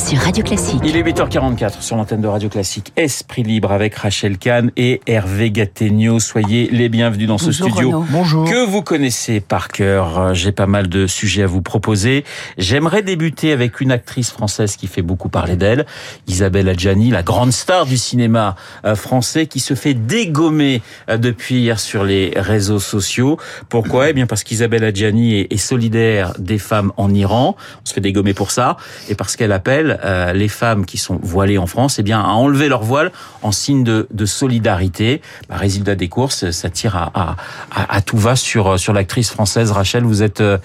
sur Radio Classique. Il est 8h44 sur l'antenne de Radio Classique. Esprit libre avec Rachel Kahn et Hervé Gattegno. Soyez les bienvenus dans ce studio Bonjour. que vous connaissez par cœur. J'ai pas mal de sujets à vous proposer. J'aimerais débuter avec une actrice française qui fait beaucoup parler d'elle, Isabelle Adjani, la grande star du cinéma euh, français qui se fait dégommer euh, depuis hier sur les réseaux sociaux. Pourquoi? Eh bien parce qu'Isabelle Adjani est solidaire des femmes en Iran. On se fait dégommer pour ça et parce qu'elle appelle euh, les femmes qui sont voilées en France, eh bien, à enlever leur voile en signe de, solidarité. Bah, résultat des courses, ça tire à, à, à, tout va sur sur l'actrice française Rachel. Vous êtes euh,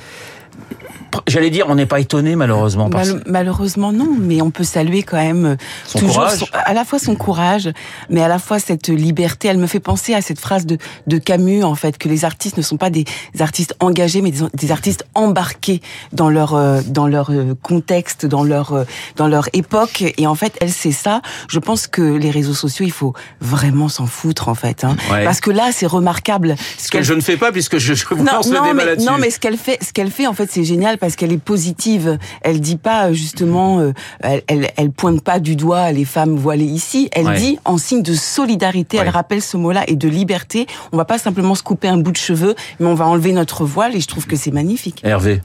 J'allais dire, on n'est pas étonné malheureusement. Parce... Mal, malheureusement non, mais on peut saluer quand même son toujours courage. Son, à la fois son courage, mais à la fois cette liberté. Elle me fait penser à cette phrase de, de Camus en fait que les artistes ne sont pas des artistes engagés, mais des, des artistes embarqués dans leur euh, dans leur contexte, dans leur euh, dans leur époque. Et en fait, elle c'est ça. Je pense que les réseaux sociaux, il faut vraiment s'en foutre en fait, hein, ouais. parce que là c'est remarquable. Ce que je ne fais pas puisque je, je vous non, lance non, le débat mais, là-dessus. non, mais ce qu'elle fait, ce qu'elle fait en fait, c'est génial parce qu'elle est positive. Elle dit pas justement, euh, elle, elle, elle, pointe pas du doigt les femmes voilées ici. Elle Ouais. dit en signe de solidarité. Ouais. Elle rappelle ce mot-là et de liberté. On va pas simplement se couper un bout de cheveux, mais on va enlever notre voile et je trouve que c'est magnifique. Hervé.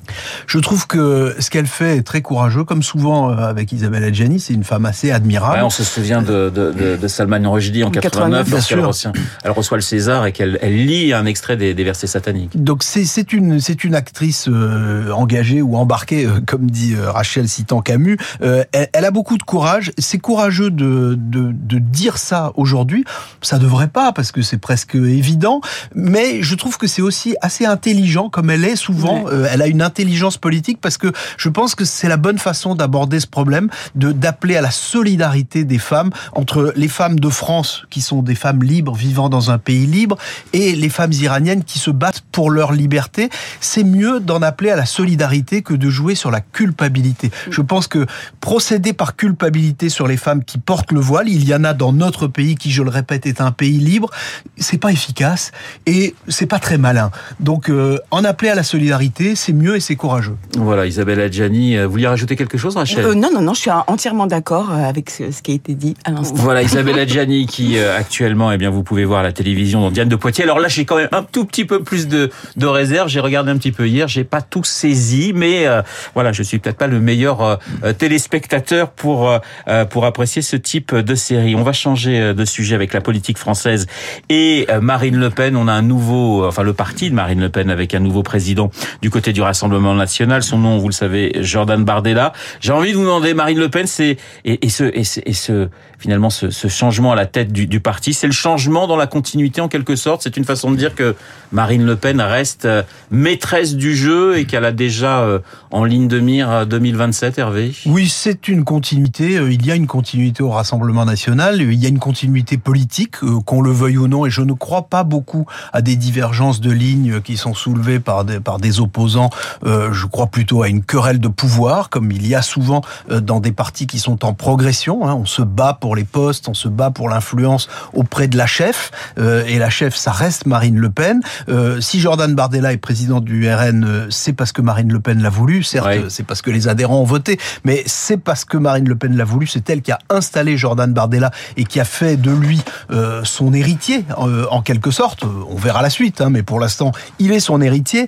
Je trouve que ce qu'elle fait est très courageux, comme souvent euh, avec Isabelle Adjani. C'est une femme assez admirable. Ouais, on se souvient de, de, de, de Salman Rushdie en En 89, 89, bien lorsqu'elle sûr. reçoit, elle reçoit le César et qu'elle elle lit un extrait des, des versets sataniques. Donc c'est c'est une c'est une actrice euh, engagée ou embarquée, euh, comme dit euh, Rachel citant Camus. Euh, elle, elle a beaucoup de courage. C'est courageux de, de de dire ça aujourd'hui. Ça devrait pas parce que c'est presque évident. Mais je trouve que c'est aussi assez intelligent comme elle est souvent. Ouais. Euh, elle a une intelligence politique parce que je pense que c'est la bonne façon d'aborder ce problème, de d'appeler à la solidarité des femmes entre les femmes de France qui sont des femmes libres vivant dans un pays libre et les femmes iraniennes qui se battent pour leur liberté. C'est mieux d'en appeler à la solidarité que de jouer sur la culpabilité. Je pense que procéder par culpabilité sur les femmes qui portent le voile, il y en a dans notre pays qui, je le répète, est un pays libre, c'est pas efficace et c'est pas très malin. Donc euh, en appeler à la solidarité, c'est mieux et c'est courageux. Voilà, Isabelle Adjani, euh, vous vouliez rajouter quelque chose, Rachel Euh, non, non, non, je suis entièrement d'accord avec ce, ce qui a été dit à l'instant. Voilà, Isabelle Adjani qui euh, actuellement, eh bien, vous pouvez voir à la télévision dans Diane de Poitiers. Alors là, j'ai quand même un tout petit peu plus de, de réserve. J'ai regardé un petit peu hier, j'ai pas tout saisi, mais euh, voilà, je suis peut-être pas le meilleur euh, euh, téléspectateur pour euh, pour apprécier ce type de série. On va changer de sujet avec la politique française et Marine Le Pen. On a un nouveau, enfin le parti de Marine Le Pen avec un nouveau président du côté du Rassemblement national. Son nom, vous le savez, Jordan Bardella. J'ai envie de vous demander, Marine Le Pen, c'est et, ce et ce, finalement ce, changement à la tête du, du parti, c'est le changement dans la continuité en quelque sorte? C'est une façon de dire que Marine Le Pen reste maîtresse du jeu et qu'elle a déjà euh, en ligne de mire euh, 2027, Hervé. Oui, c'est une continuité. Euh, Il y a une continuité au Rassemblement national. Il y a une continuité politique, euh, qu'on le veuille ou non. Et je ne crois pas beaucoup à des divergences de lignes qui sont soulevées par des, par des opposants. Euh, je crois plutôt à une querelle de pouvoir, comme il y a souvent euh, dans des partis qui sont en progression. hein. On se bat pour les postes, on se bat pour l'influence auprès de la chef. Euh, et la chef, ça reste Marine Le Pen. Euh, si Jordan Bardella est président du RN, euh, c'est parce que Marine Le Pen l'a voulu. Certes, Ouais. c'est parce que les adhérents ont voté, mais c'est parce que Marine Le Pen l'a voulu. C'est elle qui a installé Jordan Bardella et qui a fait de lui euh, son héritier, euh, en quelque sorte. On verra la suite, hein, mais pour l'instant, il est son héritier.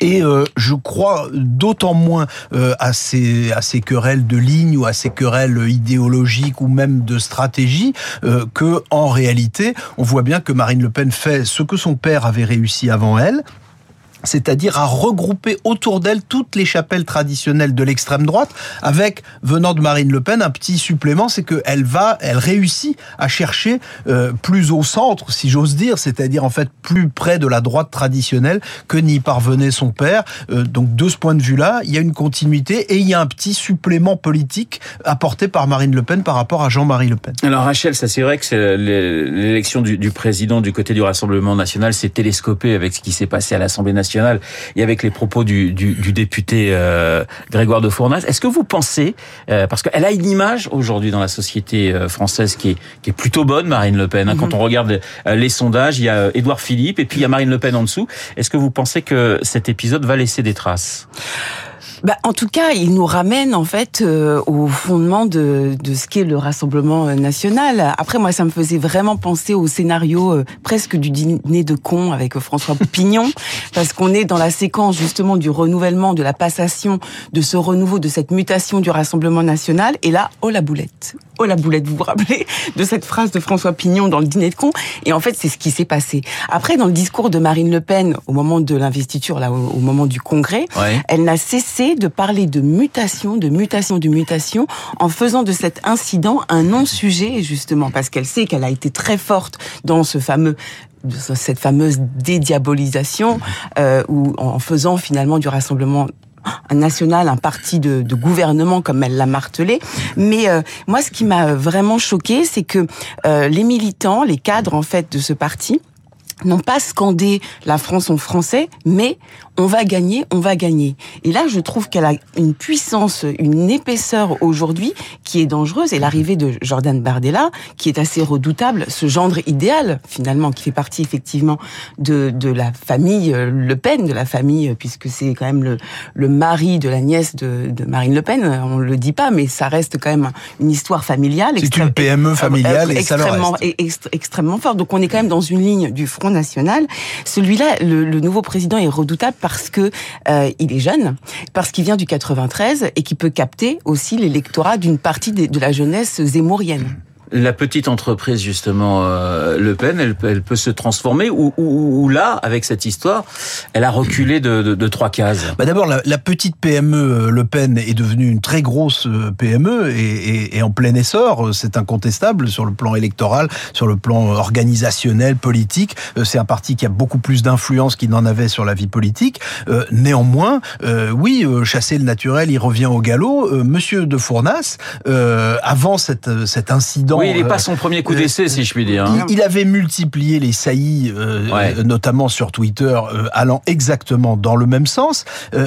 Et euh, je crois d'autant moins euh, à, ces, à ces querelles de ligne ou à ces querelles idéologiques ou même de stratégie euh, que, en réalité, on voit bien que Marine Le Pen fait ce que son père avait réussi avant elle, c'est-à-dire à regrouper autour d'elle toutes les chapelles traditionnelles de l'extrême droite, avec, venant de Marine Le Pen, un petit supplément, c'est qu'elle va, elle réussit à chercher euh, plus au centre, si j'ose dire, c'est-à-dire en fait plus près de la droite traditionnelle que n'y parvenait son père. Euh, donc de ce point de vue-là, il y a une continuité et il y a un petit supplément politique apporté par Marine Le Pen par rapport à Jean-Marie Le Pen. Alors Rachel, ça c'est vrai que c'est l'élection du président du côté du Rassemblement national s'est télescopée avec ce qui s'est passé à l'Assemblée nationale et avec les propos du, du, du député euh, Grégoire de Fournas. Est-ce que vous pensez, euh, parce qu'elle a une image aujourd'hui dans la société euh, française qui est, qui est plutôt bonne, Marine Le Pen. hein, Quand on regarde les sondages, il y a Édouard Philippe et puis il y a Marine Le Pen en dessous. Est-ce que vous pensez que cet épisode va laisser des traces? Bah, En tout cas, il nous ramène en fait euh, au fondement de, de ce qu'est le Rassemblement national. Après, moi, ça me faisait vraiment penser au scénario euh, presque du dîner de con avec François Pignon, parce qu'on est dans la séquence justement du renouvellement, de la passation, de ce renouveau, de cette mutation du Rassemblement national. Et là, oh la boulette Oh la boulette, vous vous rappelez de cette phrase de François Pignon dans le dîner de con? Et en fait, c'est ce qui s'est passé. Après, dans le discours de Marine Le Pen, au moment de l'investiture, là, au, moment du congrès, elle n'a cessé de parler de mutation, de mutation, de mutation, en faisant de cet incident un non-sujet, justement, parce qu'elle sait qu'elle a été très forte dans ce fameux cette fameuse dédiabolisation, euh, ou en faisant finalement du rassemblement national, un parti de, gouvernement, comme elle l'a martelé. Mais euh, moi, ce qui m'a vraiment choqué, c'est que euh, les militants, les cadres en fait de ce parti, n'ont pas scandé la France en français, mais on va gagner, on va gagner. Et là, je trouve qu'elle a une puissance, une épaisseur aujourd'hui qui est dangereuse. Et l'arrivée de Jordan Bardella, qui est assez redoutable, ce gendre idéal, finalement, qui fait partie effectivement de, de la famille euh, Le Pen, de la famille, euh, puisque c'est quand même le, le mari de la nièce de, de Marine Le Pen. On le dit pas, mais ça reste quand même une histoire familiale. C'est une PME familiale et extrêmement, ça reste. extrêmement fort. Donc on est quand même dans une ligne du Front National. Celui-là, le, le nouveau président est redoutable parce que euh, il est jeune, parce qu'il vient du 93 et qu'il peut capter aussi l'électorat d'une partie de la jeunesse zémourienne la petite entreprise justement euh, Le Pen, elle, peut se transformer ou, là, avec cette histoire, elle a reculé de, trois cases. Bah D'abord, la, petite PME euh, Le Pen est devenue une très grosse euh, PME et, en plein essor. C'est incontestable sur le plan électoral, sur le plan organisationnel, politique. C'est un parti qui a beaucoup plus d'influence qu'il n'en avait sur la vie politique. Néanmoins, oui, chasser le naturel, il revient au galop. Monsieur de Fournas, avant cet incident oui, il n'est pas son premier coup euh, d'essai, si je puis dire. Hein. Il, avait multiplié les saillies, euh, notamment sur Twitter, euh, allant exactement dans le même sens.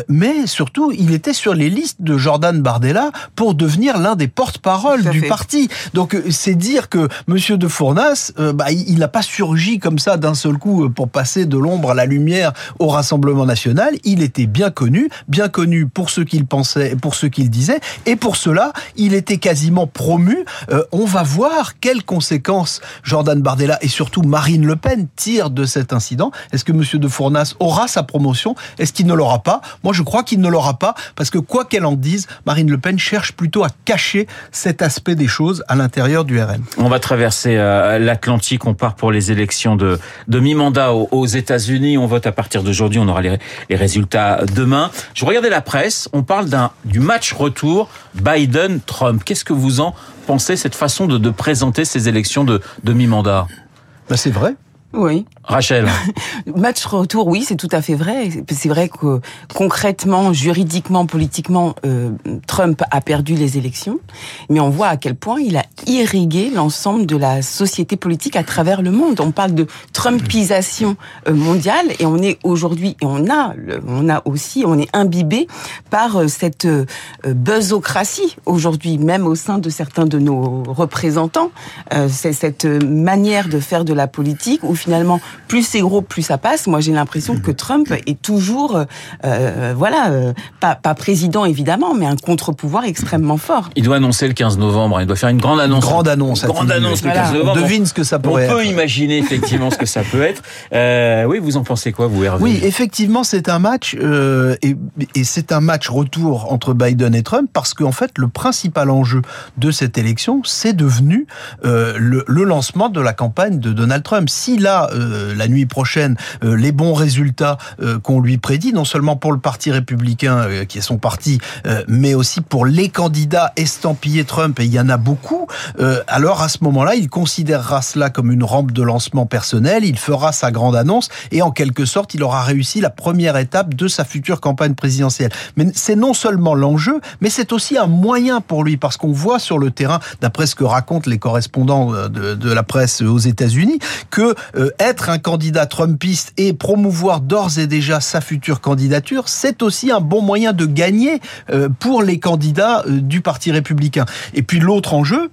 mais surtout, il était sur les listes de Jordan Bardella pour devenir l'un des porte-parole du parti. Donc, c'est dire que Monsieur de Fournas, bah, il n'a pas surgi comme ça d'un seul coup pour passer de l'ombre à la lumière au Rassemblement national. Il était bien connu, bien connu pour ce qu'il pensait, pour ce qu'il disait, et pour cela, il était quasiment promu. on va voir quelles conséquences Jordan Bardella et surtout Marine Le Pen tirent de cet incident. Est-ce que Monsieur de Fournas aura sa promotion? Est-ce qu'il ne l'aura pas? Moi, je crois qu'il ne l'aura pas parce que quoi qu'elle en dise, Marine Le Pen cherche plutôt à cacher cet aspect des choses à l'intérieur du RN. On va traverser euh, l'Atlantique. On part pour les élections de, de mi-mandat aux, États-Unis. On vote à partir d'aujourd'hui. On aura les, résultats demain. Je regardais la presse. On parle du match retour Biden-Trump. Qu'est-ce que vous en pensez cette façon de, de présenter ces élections de, de mi-mandat? Ben C'est vrai. Oui. Rachel. Match retour, oui, c'est tout à fait vrai. C'est vrai que concrètement, juridiquement, politiquement, euh, Trump a perdu les élections, mais on voit à quel point il a irrigué l'ensemble de la société politique à travers le monde. On parle de Trumpisation euh, mondiale et on est aujourd'hui, et on a, on a aussi, on est imbibé par euh, cette euh, buzzocratie aujourd'hui, même au sein de certains de nos représentants. C'est cette manière de faire de la politique où finalement, plus c'est gros, plus ça passe. Moi, j'ai l'impression que Trump est toujours, euh, euh voilà, euh, pas, pas, président évidemment, mais un contre-pouvoir extrêmement fort. Il doit annoncer le 15 novembre. Hein. Il doit faire une grande annonce. grande annonce. Une grande annonce le 15 novembre. On devine ce que ça pourrait être. On peut imaginer effectivement ce que ça peut être. Euh, oui, vous en pensez quoi, vous, Hervé Oui, effectivement, c'est un match euh, et, et c'est un match retour entre Biden et Trump parce qu'en fait, le principal enjeu de cette élection, c'est devenu le, le lancement de la campagne de Donald Trump. Si là, euh, la nuit prochaine, euh, les bons résultats euh, qu'on lui prédit, non seulement pour le Parti républicain, qui est son parti, mais aussi pour les candidats estampillés Trump, et il y en a beaucoup, alors à ce moment-là, il considérera cela comme une rampe de lancement personnel, il fera sa grande annonce, et en quelque sorte, il aura réussi la première étape de sa future campagne présidentielle. Mais c'est non seulement l'enjeu, mais c'est aussi un moyen pour lui, parce qu'on voit sur le terrain, d'après ce que racontent les correspondants de, la presse aux États-Unis, que euh, être un candidat trumpiste et promouvoir d'ores et déjà sa future candidature, c'est aussi un bon moyen de gagner euh, pour les candidats euh, du Parti républicain. Et puis l'autre enjeu,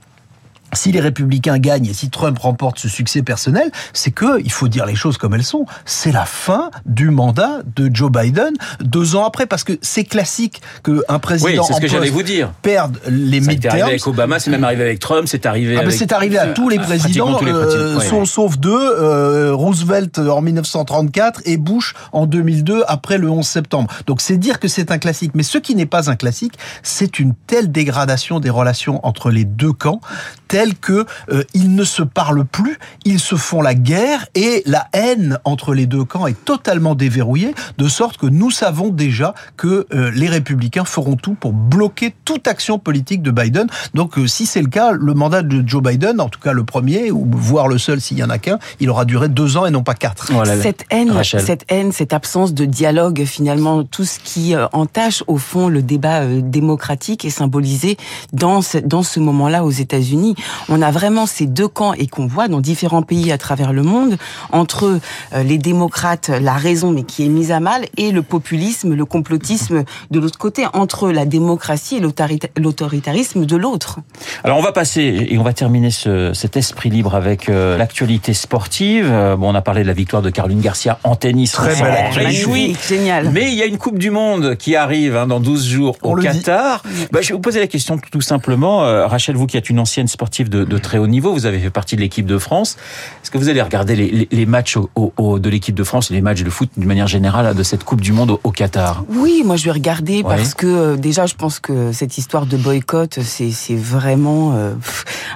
si les républicains gagnent et si Trump remporte ce succès personnel, c'est que, il faut dire les choses comme elles sont, c'est la fin du mandat de Joe Biden deux ans après, parce que c'est classique qu'un président oui, ce que vous dire. perde les midterms. C'est arrivé avec Obama, c'est même arrivé avec Trump, c'est arrivé ah avec... C'est arrivé à tous les présidents, euh, sauf, deux, euh, Roosevelt en 1934 et Bush en 2002 après le 11 septembre. Donc c'est dire que c'est un classique. Mais ce qui n'est pas un classique, c'est une telle dégradation des relations entre les deux camps, telle que euh, ils ne se parlent plus, ils se font la guerre et la haine entre les deux camps est totalement déverrouillée, de sorte que nous savons déjà que euh, les républicains feront tout pour bloquer toute action politique de Biden. Donc euh, si c'est le cas, le mandat de Joe Biden, en tout cas le premier, ou voire le seul s'il y en a qu'un, il aura duré deux ans et non pas quatre. cette haine, cette haine, cette absence de dialogue, finalement, tout ce qui entache au fond le débat démocratique est symbolisé dans ce, dans ce moment-là aux États-Unis on a vraiment ces deux camps et qu'on voit dans différents pays à travers le monde, entre euh, les démocrates, la raison mais qui est mise à mal, et le populisme, le complotisme de l'autre côté, entre la démocratie et l'autoritarisme de l'autre. Alors on va passer et on va terminer ce, cet esprit libre avec euh, l'actualité sportive. Euh, bon, on a parlé de la victoire de Caroline Garcia en tennis. Très belle Magnifique, génial. Mais il y a une Coupe du Monde qui arrive hein, dans 12 jours au Qatar. Bah, je vais vous poser la question tout simplement. Rachel, vous qui êtes une ancienne sportive de, de, très haut niveau. Vous avez fait partie de l'équipe de France. Est-ce que vous allez regarder les, les, matchs au, de l'équipe de France, les matchs de foot d'une manière générale de cette Coupe du Monde au, Qatar? Oui, moi je vais regarder parce que euh, déjà je pense que cette histoire de boycott, c'est vraiment euh,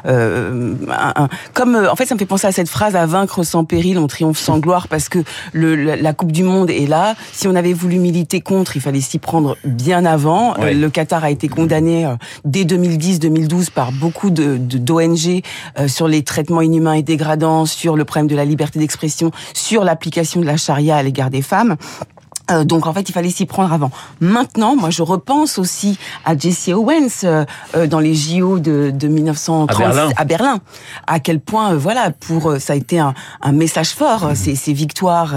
euh, un, comme en fait ça me fait penser à cette phrase à vaincre sans péril, on triomphe sans gloire parce que le, la, Coupe du Monde est là. Si on avait voulu militer contre, il fallait s'y prendre bien avant. Le Qatar a été condamné dès 2010-2012 par beaucoup de d'ONG euh, sur les traitements inhumains et dégradants, sur le problème de la liberté d'expression, sur l'application de la charia à l'égard des femmes. Euh, donc en fait, il fallait s'y prendre avant. Maintenant, moi, je repense aussi à Jesse Owens euh, euh, dans les JO de, de 1930 à Berlin. à quel point, voilà, pour ça a été un, un message fort ces, ces, victoires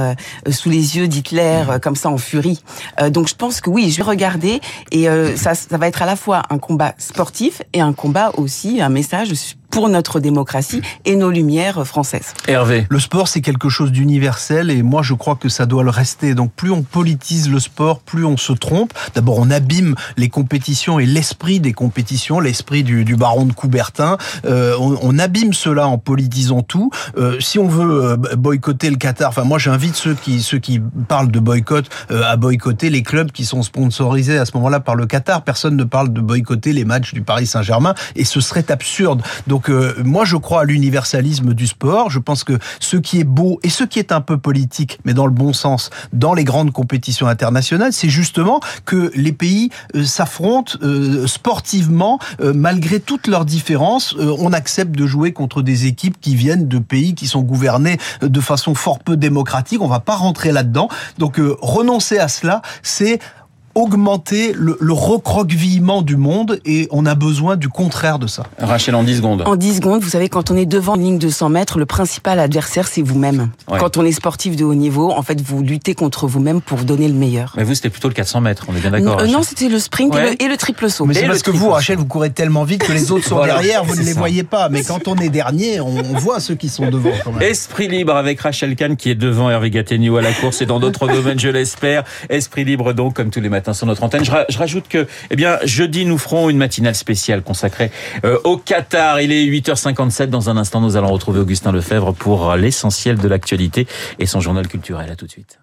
sous les yeux d'Hitler comme ça en furie. donc je pense que oui, je vais regarder et ça, ça va être à la fois un combat sportif et un combat aussi un message pour notre démocratie et nos lumières françaises. Hervé. Le sport, c'est quelque chose d'universel et moi, je crois que ça doit le rester. Donc, plus on politise le sport, plus on se trompe. D'abord, on abîme les compétitions et l'esprit des compétitions, l'esprit du, du, baron de Coubertin. Euh, on, on, abîme cela en politisant tout. Euh, si on veut euh, boycotter le Qatar, enfin, moi, j'invite ceux qui, ceux qui parlent de boycott euh, à boycotter les clubs qui sont sponsorisés à ce moment-là par le Qatar. Personne ne parle de boycotter les matchs du Paris Saint-Germain et ce serait absurde. Donc, donc euh, moi je crois à l'universalisme du sport. Je pense que ce qui est beau et ce qui est un peu politique, mais dans le bon sens, dans les grandes compétitions internationales, c'est justement que les pays euh, s'affrontent euh, sportivement malgré toutes leurs différences. on accepte de jouer contre des équipes qui viennent de pays qui sont gouvernés de façon fort peu démocratique. On va pas rentrer là-dedans. Donc renoncer à cela, c'est augmenter le, le, recroquevillement du monde et on a besoin du contraire de ça. Rachel, en 10 secondes. En 10 secondes, vous savez, quand on est devant une ligne de 100 mètres, le principal adversaire, c'est vous-même. Quand on est sportif de haut niveau, en fait, vous luttez contre vous-même pour vous donner le meilleur. Mais vous, c'était plutôt le 400 mètres, on est bien d'accord. Non, non c'était le sprint et, le, triple saut. Mais c'est parce que vous, Rachel, vous courez tellement vite que les autres sont derrière, vous ne les voyez pas. Mais quand on est dernier, on, voit ceux qui sont devant. Quand même. Esprit libre avec Rachel Kahn qui est devant Hervé Gattegno à la course et dans d'autres domaines, je l'espère. Esprit libre donc, comme tous les matins sur notre je, rajoute que, eh bien, jeudi, nous ferons une matinale spéciale consacrée euh, au Qatar. Il est 8h57. Dans un instant, nous allons retrouver Augustin Lefebvre pour l'essentiel de l'actualité et son journal culturel. À tout de suite.